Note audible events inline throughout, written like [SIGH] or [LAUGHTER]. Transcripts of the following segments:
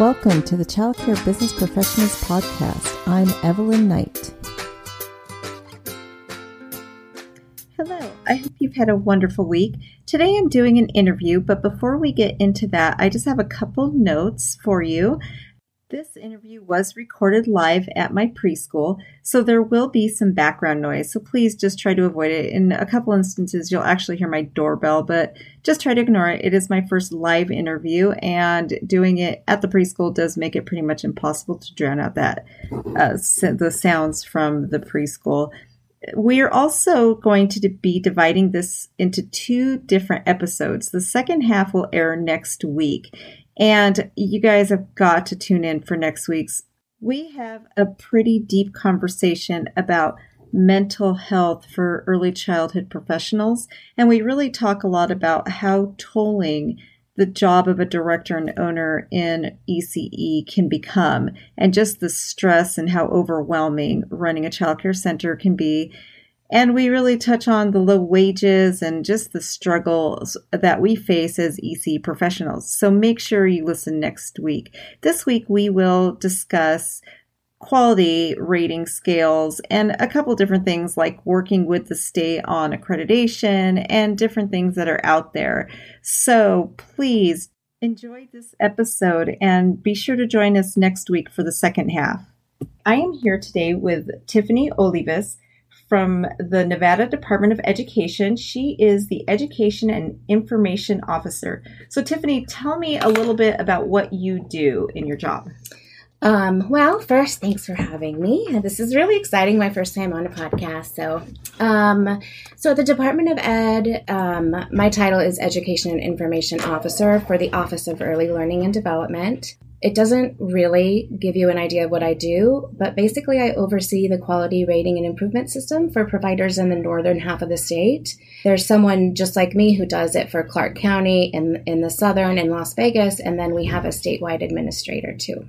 Welcome to the Child Care Business Professionals Podcast. I'm Evelyn Knight. Hello, I hope you've had a wonderful week. Today I'm doing an interview, but before we get into that, I just have a couple notes for you. This interview was recorded live at my preschool, so there will be some background noise. So please just try to avoid it. In a couple instances, you'll actually hear my doorbell, but just try to ignore it. It is my first live interview, and doing it at the preschool does make it pretty much impossible to drown out that uh, the sounds from the preschool. We are also going to be dividing this into two different episodes. The second half will air next week. And you guys have got to tune in for next week's. We have a pretty deep conversation about mental health for early childhood professionals. And we really talk a lot about how tolling the job of a director and owner in ECE can become, and just the stress and how overwhelming running a childcare center can be and we really touch on the low wages and just the struggles that we face as EC professionals. So make sure you listen next week. This week, we will discuss quality rating scales and a couple different things like working with the state on accreditation and different things that are out there. So please enjoy this episode and be sure to join us next week for the second half. I am here today with Tiffany Olivas from the Nevada Department of Education. She is the Education and Information Officer. So, Tiffany, tell me a little bit about what you do in your job. Um, well, first, thanks for having me. This is really exciting. My first time on a podcast. So, um, so the Department of Ed, um, my title is Education and Information Officer for the Office of Early Learning and Development. It doesn't really give you an idea of what I do, but basically, I oversee the quality rating and improvement system for providers in the northern half of the state. There's someone just like me who does it for Clark County in, in the southern in Las Vegas, and then we have a statewide administrator too.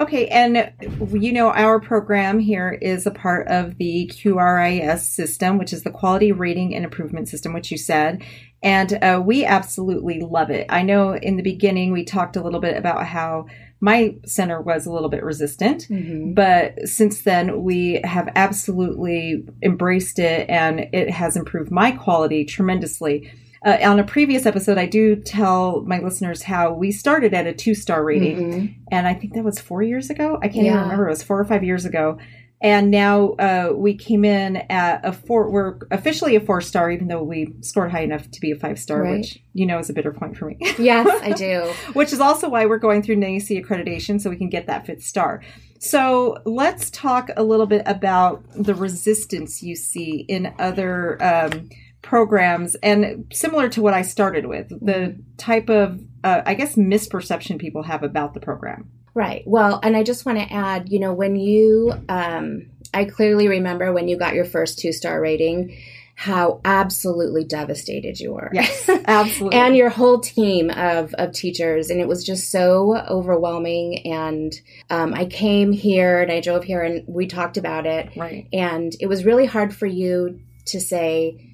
Okay, and you know, our program here is a part of the QRIS system, which is the Quality Rating and Improvement System, which you said. And uh, we absolutely love it. I know in the beginning we talked a little bit about how my center was a little bit resistant, mm-hmm. but since then we have absolutely embraced it and it has improved my quality tremendously. Uh, on a previous episode, I do tell my listeners how we started at a two star rating, mm-hmm. and I think that was four years ago. I can't yeah. even remember; it was four or five years ago and now uh, we came in at a four. We're officially a four star, even though we scored high enough to be a five star, right. which you know is a bitter point for me. yes, [LAUGHS] I do. which is also why we're going through NAEYC accreditation so we can get that fifth star. So let's talk a little bit about the resistance you see in other um, programs, and similar to what I started with, the mm-hmm. type of uh, I guess misperception people have about the program. Right. Well, and I just want to add, you know, when you, um, I clearly remember when you got your first two star rating, how absolutely devastated you were. Yes, [LAUGHS] absolutely. and your whole team of, of teachers. And it was just so overwhelming. And um, I came here and I drove here and we talked about it. Right. And it was really hard for you to say,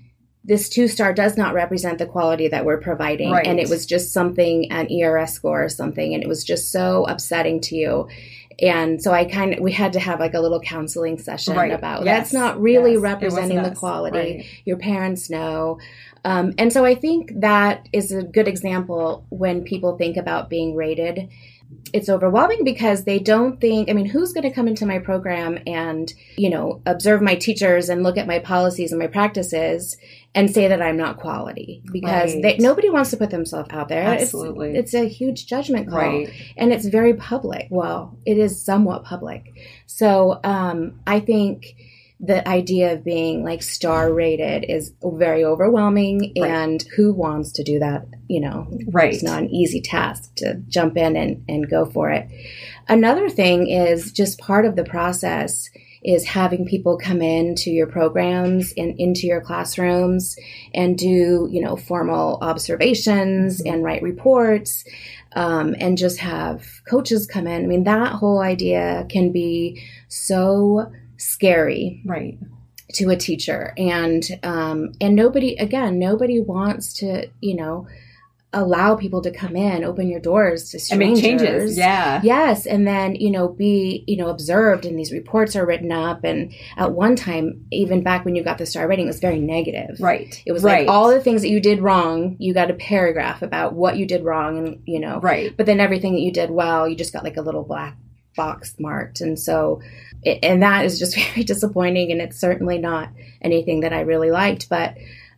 this two star does not represent the quality that we're providing. Right. And it was just something, an ERS score or something. And it was just so upsetting to you. And so I kind of, we had to have like a little counseling session right. about yes. that's not really yes. representing the quality. Right. Your parents know. Um, and so I think that is a good example when people think about being rated it's overwhelming because they don't think, I mean, who's going to come into my program and, you know, observe my teachers and look at my policies and my practices and say that I'm not quality because right. they, nobody wants to put themselves out there. Absolutely. It's, it's, a huge judgment call. Right. And it's very public. Well, it is somewhat public. So um, I think the idea of being like star rated is very overwhelming right. and who wants to do that you know right it's not an easy task to jump in and, and go for it another thing is just part of the process is having people come in to your programs and into your classrooms and do you know formal observations mm-hmm. and write reports um, and just have coaches come in i mean that whole idea can be so scary right to a teacher and um, and nobody again nobody wants to you know allow people to come in, open your doors to strangers. And make changes. Yeah. Yes. And then, you know, be, you know, observed and these reports are written up. And at one time, even back when you got the star rating, it was very negative. Right. It was right. like all the things that you did wrong, you got a paragraph about what you did wrong and, you know. Right. But then everything that you did well, you just got like a little black box marked. And so, and that is just [LAUGHS] very disappointing. And it's certainly not anything that I really liked. But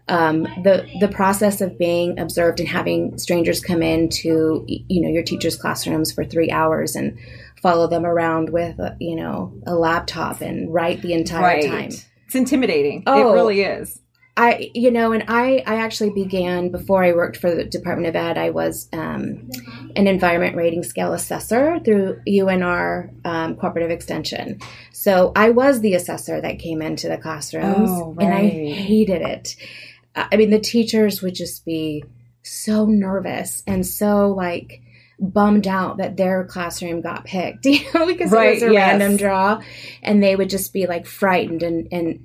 um, the the process of being observed and having strangers come into you know your teacher's classrooms for three hours and follow them around with a, you know a laptop and write the entire right. time. It's intimidating. Oh, it really is. I, you know, and I, I actually began before I worked for the Department of Ed. I was um, an environment rating scale assessor through UNR um, Cooperative Extension. So I was the assessor that came into the classrooms, oh, right. and I hated it. I mean, the teachers would just be so nervous and so like bummed out that their classroom got picked, [LAUGHS] you know, because right, it was a yes. random draw, and they would just be like frightened and and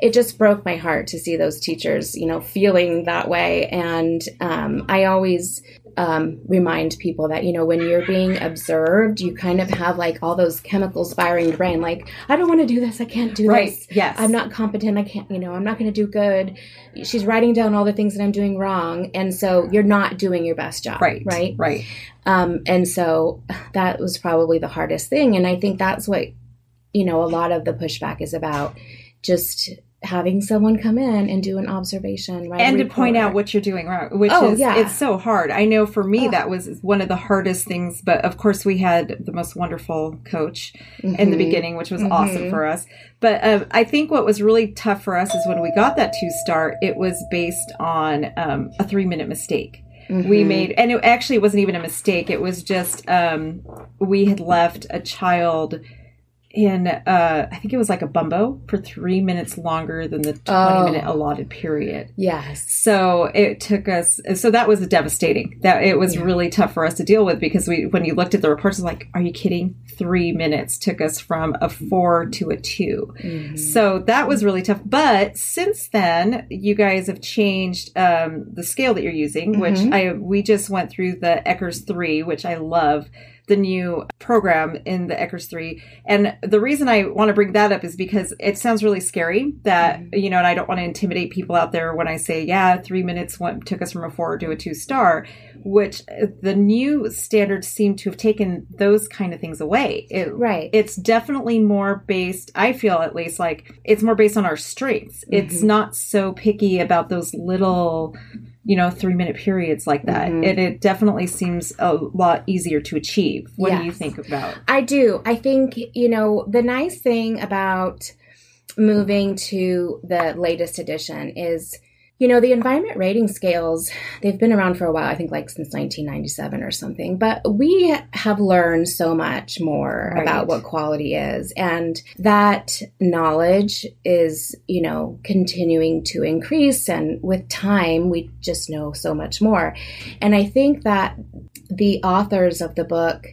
it just broke my heart to see those teachers, you know, feeling that way. And um, I always um, remind people that you know when you're being observed, you kind of have like all those chemicals firing your brain. Like, I don't want to do this. I can't do right. this. Yes, I'm not competent. I can't. You know, I'm not going to do good. She's writing down all the things that I'm doing wrong, and so you're not doing your best job. Right. Right. Right. Um, and so that was probably the hardest thing, and I think that's what you know a lot of the pushback is about. Just having someone come in and do an observation right and to point out what you're doing wrong which oh, is yeah. it's so hard i know for me oh. that was one of the hardest things but of course we had the most wonderful coach mm-hmm. in the mm-hmm. beginning which was mm-hmm. awesome for us but uh, i think what was really tough for us is when we got that two star it was based on um, a three minute mistake Mm-hmm. we made and it actually wasn't even a mistake it was just um, we had left a child in uh, I think it was like a bumbo for three minutes longer than the 20 oh. minute allotted period. Yes. So it took us, so that was devastating. That it was yeah. really tough for us to deal with because we, when you looked at the reports, like, are you kidding? Three minutes took us from a four to a 2 mm-hmm. So that was really tough. But since then, you guys have changed um, the scale that you're using, mm-hmm. which I, we just went through the ECERS 3, which I love the new program in the ECERS 3. And the reason I want to bring that up is because it sounds really scary that, mm-hmm. you know, and I don't want to intimidate people out there when I say, yeah, three minutes went, took us from a four to a two star, which the new standards seem to have taken those kind of things away. It, right. It's definitely more based, I feel at least like it's more based on our strengths. Mm-hmm. It's not so picky about those little you know, three minute periods like that. Mm-hmm. And it definitely seems a lot easier to achieve. What yes. do you think about? I do. I think, you know, the nice thing about moving to the latest edition is you know, the environment rating scales, they've been around for a while, I think like since 1997 or something, but we have learned so much more right. about what quality is. And that knowledge is, you know, continuing to increase. And with time, we just know so much more. And I think that the authors of the book,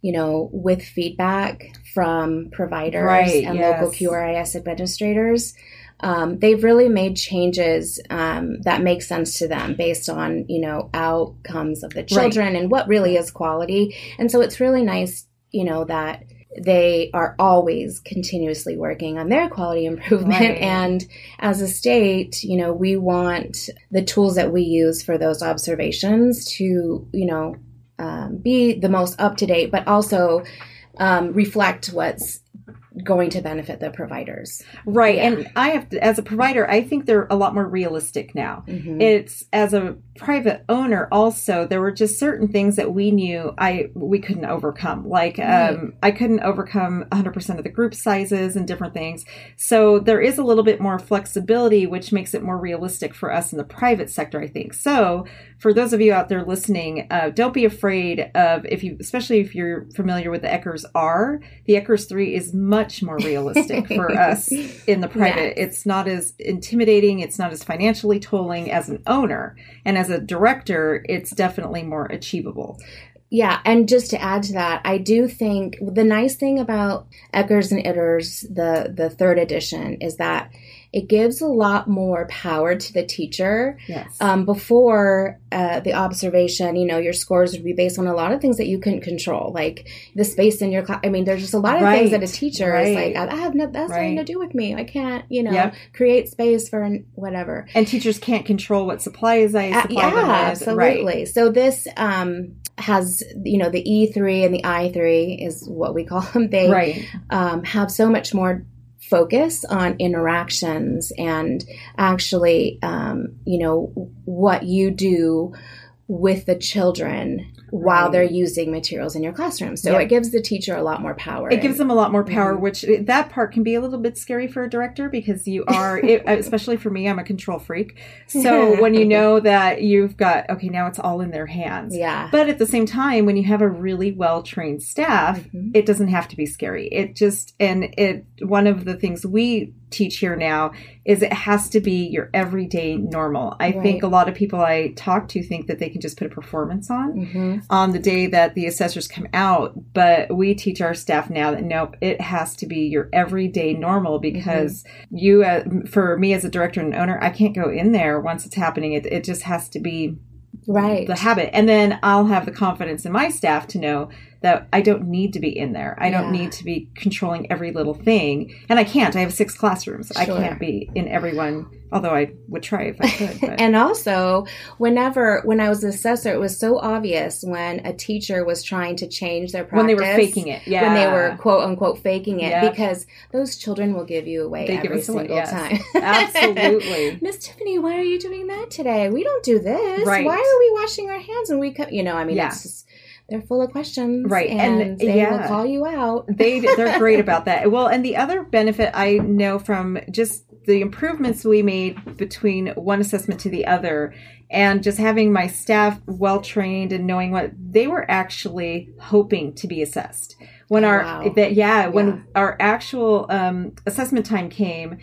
you know, with feedback from providers right, and yes. local QRIS administrators, um, they've really made changes um, that make sense to them based on you know outcomes of the children right. and what really is quality and so it's really nice you know that they are always continuously working on their quality [LAUGHS] improvement right. and as a state you know we want the tools that we use for those observations to you know um, be the most up to date but also um, reflect what's going to benefit the providers. Right. Yeah. And I have to, as a provider, I think they're a lot more realistic now. Mm-hmm. It's as a private owner also, there were just certain things that we knew I we couldn't overcome. Like right. um, I couldn't overcome 100% of the group sizes and different things. So there is a little bit more flexibility which makes it more realistic for us in the private sector, I think. So for those of you out there listening, uh, don't be afraid of if you especially if you're familiar with the ECERS R, the ECERS 3 is much much more realistic for [LAUGHS] us in the private. Yes. It's not as intimidating, it's not as financially tolling as an owner. And as a director, it's definitely more achievable. Yeah, and just to add to that, I do think the nice thing about ECERS and ITERS, the the third edition, is that it gives a lot more power to the teacher. Yes. Um, before uh, the observation, you know, your scores would be based on a lot of things that you couldn't control, like the space in your class. I mean, there's just a lot of right. things that a teacher right. is like, I have no, that's right. nothing to do with me. I can't, you know, yep. create space for whatever. And teachers can't control what supplies I uh, supply yeah, absolutely. So this um, has, you know, the E3 and the I3 is what we call [LAUGHS] them. They um, have so much more focus on interactions and actually, um, you know, what you do with the children while they're using materials in your classroom. So yep. it gives the teacher a lot more power. It gives them a lot more power, mm-hmm. which that part can be a little bit scary for a director because you are, it, [LAUGHS] especially for me, I'm a control freak. So when you [LAUGHS] know that you've got, okay, now it's all in their hands. Yeah. But at the same time, when you have a really well trained staff, mm-hmm. it doesn't have to be scary. It just, and it, one of the things we teach here now is it has to be your everyday normal. I right. think a lot of people I talk to think that they can just put a performance on mm-hmm. on the day that the assessors come out, but we teach our staff now that nope, it has to be your everyday normal because mm-hmm. you, uh, for me as a director and owner, I can't go in there once it's happening. It, it just has to be right the habit and then i'll have the confidence in my staff to know that I don't need to be in there. I don't need to be controlling every little thing. And I can't. I have six classrooms. Sure. I can't be in everyone, although I would try if I could. [LAUGHS] and also, whenever, when I was an assessor, it was so obvious when a teacher was trying to change their practice. When they were faking it. Yeah. When they were quote unquote faking it. Because those children will give you away they every single away, yes. time. [LAUGHS] Absolutely. [LAUGHS] Miss Tiffany, why are you doing that today? We don't do this. Right. Why are we washing our hands when we come? You know, I mean, yeah. it's just they're full of questions, right? And, and they yeah. will call you out. they they're [LAUGHS] great about that. Well, and the other benefit I know from just the improvements we made between one assessment to the other and just having my staff well trained and knowing what they were actually hoping to be assessed when oh, our wow. that yeah, yeah, when our actual um, assessment time came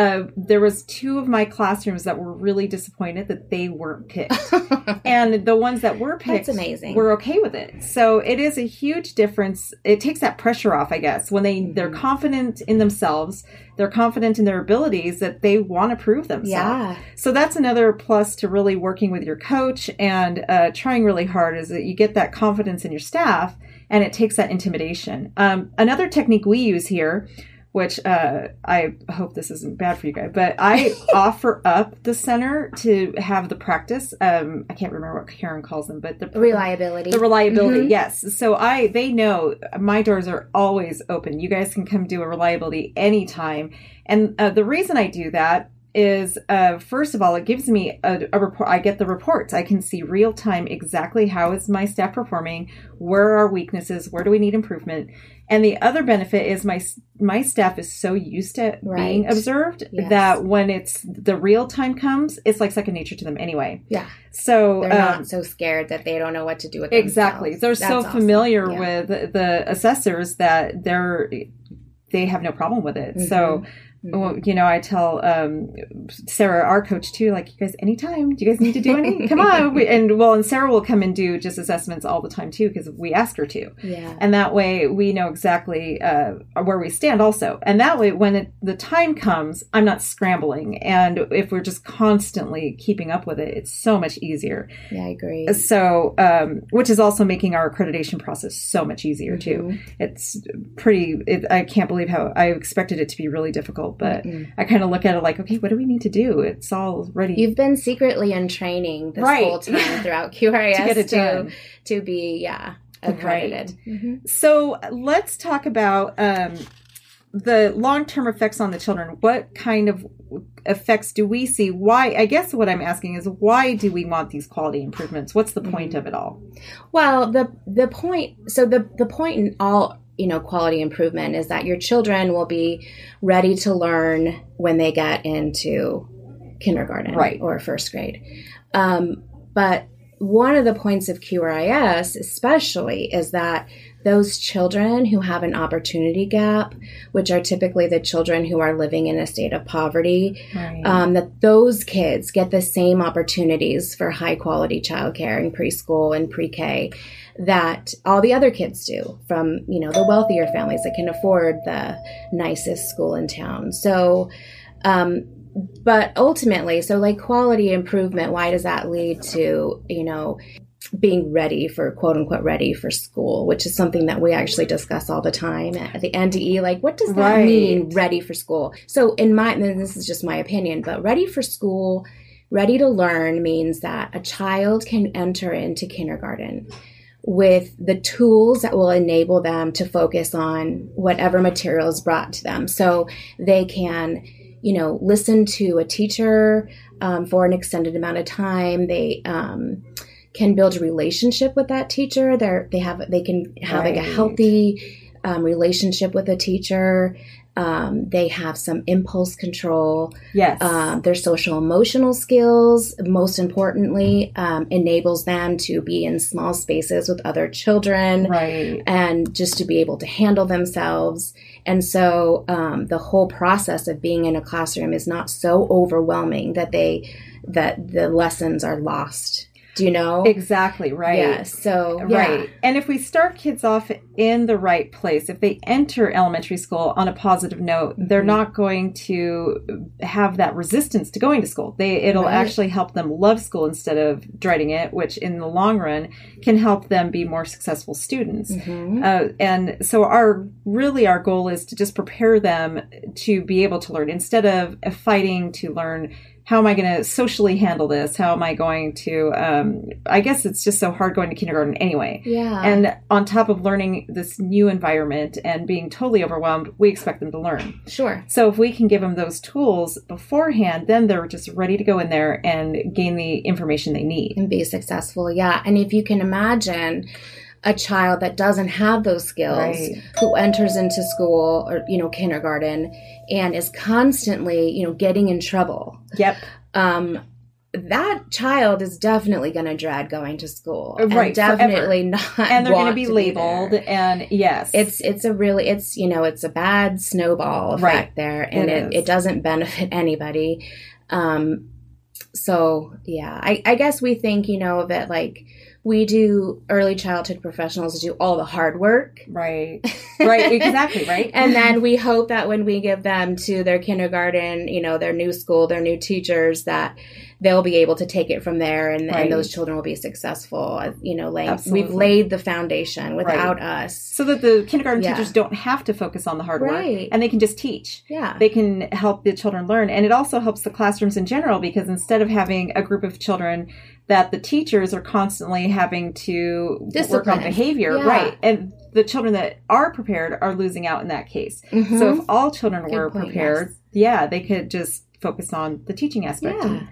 uh, there was two of my classrooms that were really disappointed that they weren't picked, [LAUGHS] and the ones that were picked, That's amazing, were okay with it. So it is a huge difference. It takes that pressure off, I guess, when they mm-hmm. they're confident in themselves, they're confident in their abilities that they want to prove themselves. Yeah. So that's another plus to really working with your coach and uh, trying really hard is that you get that confidence in your staff, and it takes that intimidation. Um, another technique we use here which uh, I hope this isn't bad for you guys, but I [LAUGHS] offer up the center to have the practice. Um, I can't remember what Karen calls them, but the reliability. The reliability, mm-hmm. yes. So I, they know my doors are always open. You guys can come do a reliability anytime. And uh, the reason I do that is uh, first of all it gives me a, a, report i get the reports i can see real time exactly how is my staff performing where are weaknesses where do we need improvement and the other benefit is my my staff is so used to right. being observed yes. that when it's the real time comes, it's like second nature to them anyway. Yeah. So they're um, not so scared that they don't know what to do with it. exactly. Themselves. They're That's so awesome. familiar yeah. with the assessors that they're they have no problem with it. Mm-hmm. So. Well, you know, I tell um, Sarah, our coach, too, like, you guys, anytime, do you guys need to do anything? come on. [LAUGHS] We, and well, and Sarah will come and do just assessments all the time, too, because we ask her to. Yeah. And that way we know exactly uh, where we stand also. And that way, when it, the time comes, I'm not scrambling. And if we're just constantly keeping up with it, it's so much easier. Yeah, I agree. So, um, which is also making our accreditation process so much easier, mm-hmm. too. It's pretty, it, I can't believe how I expected it to be really difficult but mm I kind of look at it like, okay, what do we need to do? It's all ready. You've been secretly in training this right. whole time [LAUGHS] throughout QRIS to, get it to, to be, yeah, accredited. Right. Mm-hmm. So let's talk about um, the long term effects on the children. What kind of effects do we see? Why? I guess what I'm asking is why do we want these quality improvements? What's the point mm-hmm. of it all? Well, the the point. So the the point in all you know quality improvement is that your children will be ready to learn when they get into kindergarten right. or first grade um, but one of the points of QRIS especially is that those children who have an opportunity gap, which are typically the children who are living in a state of poverty, right. um, that those kids get the same opportunities for high quality childcare in preschool and pre K that all the other kids do from you know the wealthier families that can afford the nicest school in town. So Um, but ultimately, so like quality improvement, why does that lead to, you know, being ready for quote unquote ready for school, which is something that we actually discuss all the time at the NDE. Like, what does that right. mean, ready for school? So, in my, and this is just my opinion, but ready for school, ready to learn means that a child can enter into kindergarten with the tools that will enable them to focus on whatever material is brought to them. So they can, you know, listen to a teacher um, for an extended amount of time. They, um, can build a relationship with that teacher. They're, they have they can have right. like a healthy um, relationship with a teacher. Um, they have some impulse control. Yes. Um, their social emotional skills, most importantly, um, enables them to be in small spaces with other children. Right. And just to be able to handle themselves. And so um, the whole process of being in a classroom is not so overwhelming that they that the lessons are lost you know? Exactly, right. Yeah, so, yeah. right. And if we start kids off in the right place, if they enter elementary school on a positive note, mm-hmm. they're not going to have that resistance to going to school. They it'll right. actually help them love school instead of dreading it, which in the long run can help them be more successful students. Mm-hmm. Uh, and so our really our goal is to just prepare them to be able to learn instead of fighting to learn how am I going to socially handle this? How am I going to? Um, I guess it's just so hard going to kindergarten anyway. Yeah. And on top of learning this new environment and being totally overwhelmed, we expect them to learn. Sure. So if we can give them those tools beforehand, then they're just ready to go in there and gain the information they need and be successful. Yeah. And if you can imagine a child that doesn't have those skills right. who enters into school or you know kindergarten and is constantly you know getting in trouble yep um that child is definitely going to dread going to school right definitely forever. not and they're going to be labeled and yes it's it's a really it's you know it's a bad snowball effect right. there and it, it, it, doesn't benefit anybody um so yeah I, I guess we think you know of it like we do early childhood professionals do all the hard work. Right. [LAUGHS] Right. exactly. Right. and then we hope that when we give them to their kindergarten, you know, their new school, their new teachers, that they'll be able to take it from there and, right. and those children will be successful. Uh, you know, like we've laid the foundation without right. us. So that the kindergarten yeah. teachers don't have to focus on the hard right. work and they can just teach. Yeah. They can help the children learn. And it also helps the classrooms in general because instead of having a group of children that the teachers are constantly having to Discipline. work on behavior, yeah. right? And the children that are prepared are losing out in that case. Mm-hmm. So if all children Good were point, prepared, yes. yeah, they could just focus on the teaching aspect. Yeah.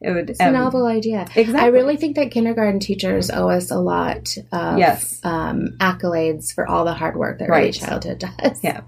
It would, it's um, a novel idea. Exactly. I really think that kindergarten teachers owe us a lot of yes. um, accolades for all the hard work that right. early childhood does. Yeah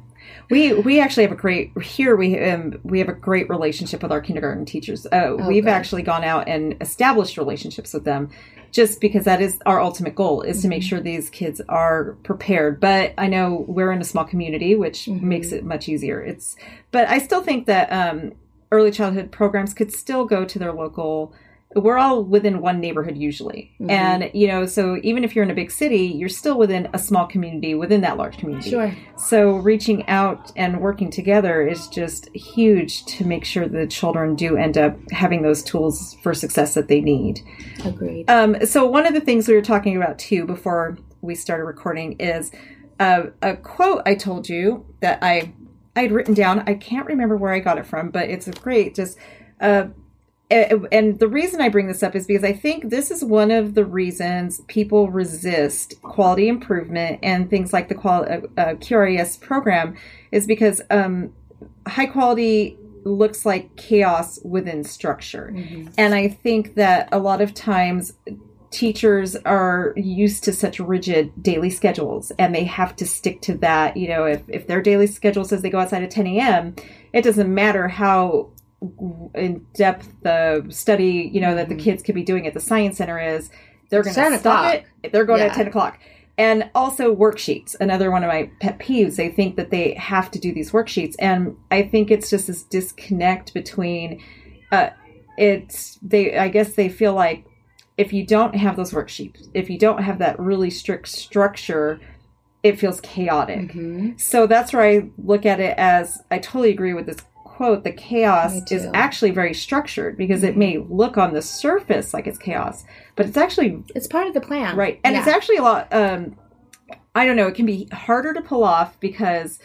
we we actually have a great here we um, we have a great relationship with our kindergarten teachers. Uh, oh, we've good. actually gone out and established relationships with them, just because that is our ultimate goal is mm-hmm. to make mm-hmm. sure these kids are prepared. But I know we're in a small community, which mm-hmm. makes it much easier. It's but I still think that um, early childhood programs could still go to their local we're all within one neighborhood usually. Mm-hmm. And, you know, so even if you're in a big city, you're still within a small community within that large community. Sure. So reaching out and working together is just huge to make sure the children do end up having those tools for success that they need. Agreed. Um, so one of the things we were talking about too before we started recording is uh, a quote I told you that I I'd written down. I can't remember where I got it from, but it's a great just uh, and the reason I bring this up is because I think this is one of the reasons people resist quality improvement and things like the qual- uh, uh QRIS program is because um, high quality looks like chaos within structure. Mm-hmm. And I think that a lot of times teachers are used to such rigid daily schedules and they have to stick to that. You know, if, if their daily schedule says they go outside at 10 a.m., it doesn't matter how in depth the study you know that the mm-hmm. kids could be doing at the science center is they're going to stop it they're going yeah. at 10 o'clock and also worksheets another one of my pet peeves they think that they have to do these worksheets and i think it's just this disconnect between uh, it's they i guess they feel like if you don't have those worksheets if you don't have that really strict structure it feels chaotic mm-hmm. so that's where i look at it as i totally agree with this quote, the chaos is actually very structured because mm-hmm. it may look on the surface like it's chaos, but it's actually it's part of the plan, right? And yeah. it's actually a lot. Um, I don't know. It can be harder to pull off because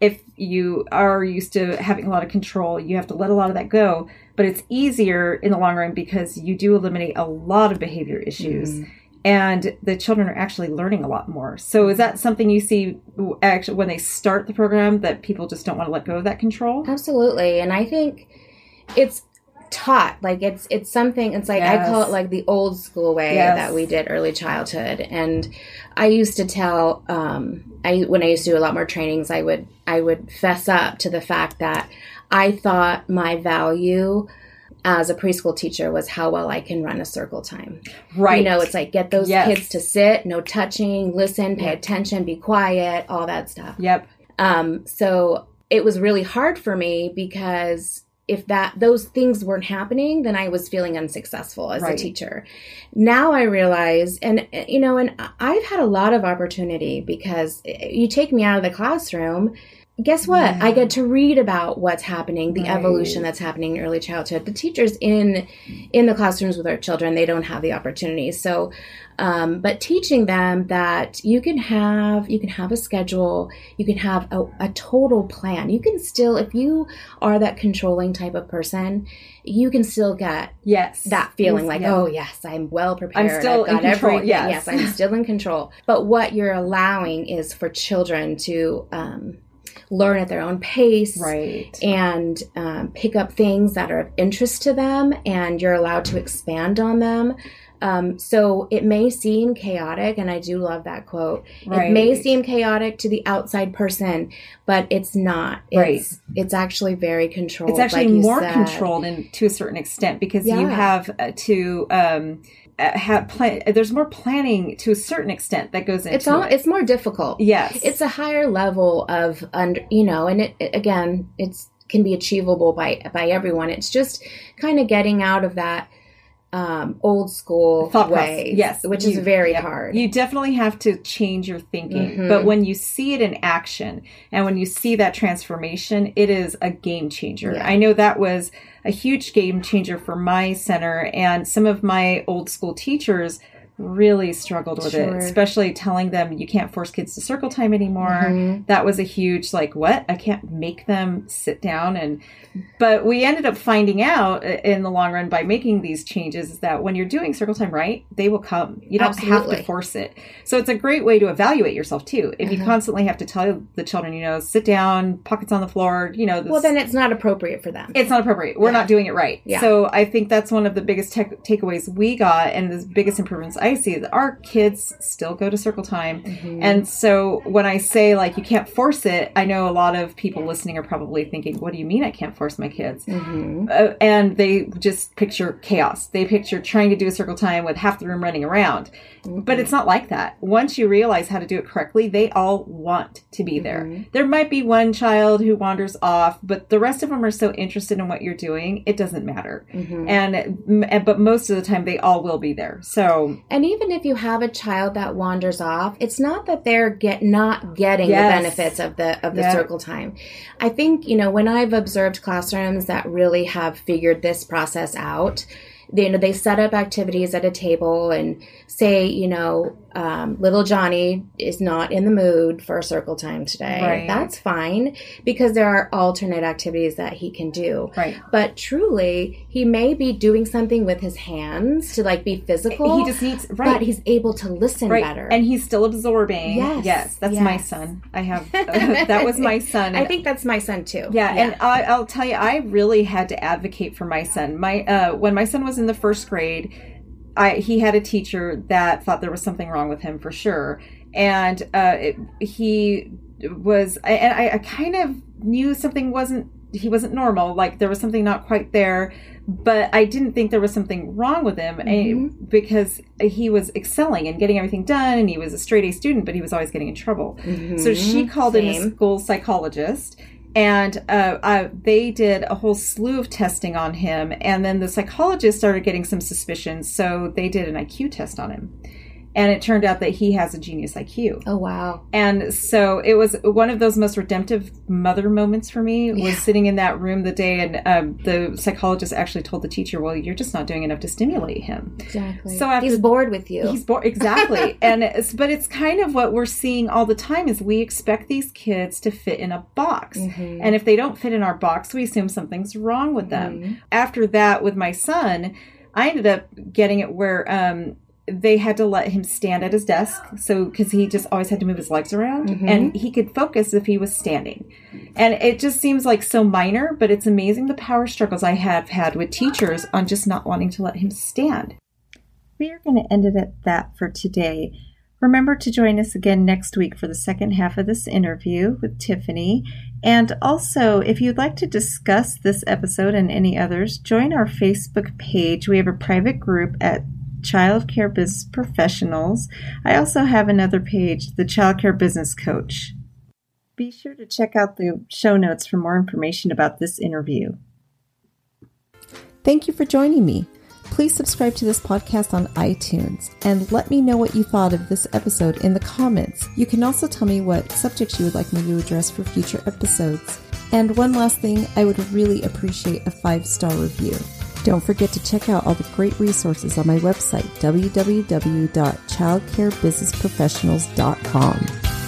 if you are used to having a lot of control, you have to let a lot of that go. But it's easier in the long run because you do eliminate a lot of behavior issues. Mm-hmm and the children are actually learning a lot more. So is that something you see actually when they start the program that people just don't want to let go of that control? Absolutely. And I think it's taught like it's it's something it's like yes. I call it like the old school way yes. that we did early childhood and I used to tell um I when I used to do a lot more trainings I would I would fess up to the fact that I thought my value as a preschool teacher was how well I can run a circle time. Right. You know, it's like get those yes. kids to sit, no touching, listen, pay yep. attention, be quiet, all that stuff. Yep. Um, so it was really hard for me because if that those things weren't happening, then I was feeling unsuccessful as right. a teacher. Now I realize, and you know, and I've had a lot of opportunity because you take me out of the classroom guess what? Yeah. I get to read about what's happening, the right. evolution that's happening in early childhood. The teachers in in the classrooms with our children, they don't have the opportunity. So, um, but teaching them that you can have you can have a schedule, you can have a, a total plan. You can still, if you are that controlling type of person, you can still get yes that feeling like yeah. oh yes, I'm well prepared. I'm still I've got in control. Everything. Yes. yes, I'm still in control. But what you're allowing is for children to um, learn at their own pace right and um, pick up things that are of interest to them and you're allowed to expand on them um, so it may seem chaotic, and I do love that quote. Right. It may seem chaotic to the outside person, but it's not. It's, right. It's actually very controlled. It's actually like more said. controlled in, to a certain extent because yeah. you have uh, to. Um, Uh, have plan there's more planning to a certain extent that goes into it's all, it. it's more difficult. Yes. It's a higher level of under you know and it, it again it's can be achievable by by everyone. It's just kind of getting out of that um, old school Thought way, process. yes, which you, is very hard. You definitely have to change your thinking, mm-hmm. but when you see it in action and when you see that transformation, it is a game changer. Yeah. I know that was a huge game changer for my center, and some of my old school teachers really struggled with sure. it, especially telling them you can't force kids to circle time anymore. Mm-hmm. That was a huge like what? I can't make them sit down and but we ended up finding out in the long run by making these changes is that when you're doing circle time right, they will come. You don't Absolutely. have to force it. So it's a great way to evaluate yourself too. If you mm-hmm. constantly have to tell the children, you know, sit down, pockets on the floor, you know, this, well then it's not appropriate for them. It's not appropriate. We're yeah. not doing it right. Yeah. So I think that's one of the biggest te- takeaways we got and the biggest improvements I see that our kids still go to circle time. Mm-hmm. And so when I say like you can't force it, I know a lot of people listening are probably thinking, what do you mean I can't force my kids? Mm-hmm. Uh, and they just picture chaos. They picture trying to do a circle time with half the room running around. Mm-hmm. But it's not like that. Once you realize how to do it correctly, they all want to be there. Mm-hmm. There might be one child who wanders off, but the rest of them are so interested in what you're doing, it doesn't matter. Mm-hmm. And but most of the time they all will be there. So And even if you have a child that wanders off, it's not that they're get not getting yes. the benefits of the of the yep. circle time. I think, you know, when I've observed classrooms that really have figured this process out, they, you know, they set up activities at a table and say, you know, um, little Johnny is not in the mood for circle time today. Right. That's fine because there are alternate activities that he can do. Right. But truly, he may be doing something with his hands to like be physical. He just needs right. But he's able to listen right. better, and he's still absorbing. Yes. Yes, that's yes. my son. I have uh, [LAUGHS] that was my son. I think that's my son too. Yeah, yeah. and I, will tell you, I really had to advocate for my son. My uh, when my son was in the first grade I, he had a teacher that thought there was something wrong with him for sure, and uh, it, he was, and I, I kind of knew something wasn't he wasn't normal, like there was something not quite there, but I didn't think there was something wrong with him mm-hmm. I, because he was excelling and getting everything done, and he was a straight A student, but he was always getting in trouble. Mm-hmm. So she called Same. in a school psychologist and uh, they did a whole slew of testing on him and then the psychologist started getting some suspicions so they did an iq test on him and it turned out that he has a genius IQ. Oh wow! And so it was one of those most redemptive mother moments for me. Was yeah. sitting in that room the day, and um, the psychologist actually told the teacher, "Well, you're just not doing enough to stimulate him." Exactly. So after, he's bored with you. He's bored exactly, [LAUGHS] and it's, but it's kind of what we're seeing all the time is we expect these kids to fit in a box, mm-hmm. and if they don't fit in our box, we assume something's wrong with them. Mm-hmm. After that, with my son. I ended up getting it where um, they had to let him stand at his desk so because he just always had to move his legs around mm-hmm. and he could focus if he was standing. And it just seems like so minor but it's amazing the power struggles i have had with teachers on just not wanting to let him stand. We are going to end it at that for today. Remember to join us again next week for the second half of this interview with tiffany. And also if you'd like to discuss this episode and any others join our facebook page. We have a private group at childcare business professionals. I also have another page, the Childcare Business Coach. Be sure to check out the show notes for more information about this interview. Thank you for joining me. Please subscribe to this podcast on iTunes and let me know what you thought of this episode in the comments. You can also tell me what subjects you would like me to address for future episodes. And one last thing, I would really appreciate a five star review. Don't forget to check out all the great resources on my website, www.childcarebusinessprofessionals.com.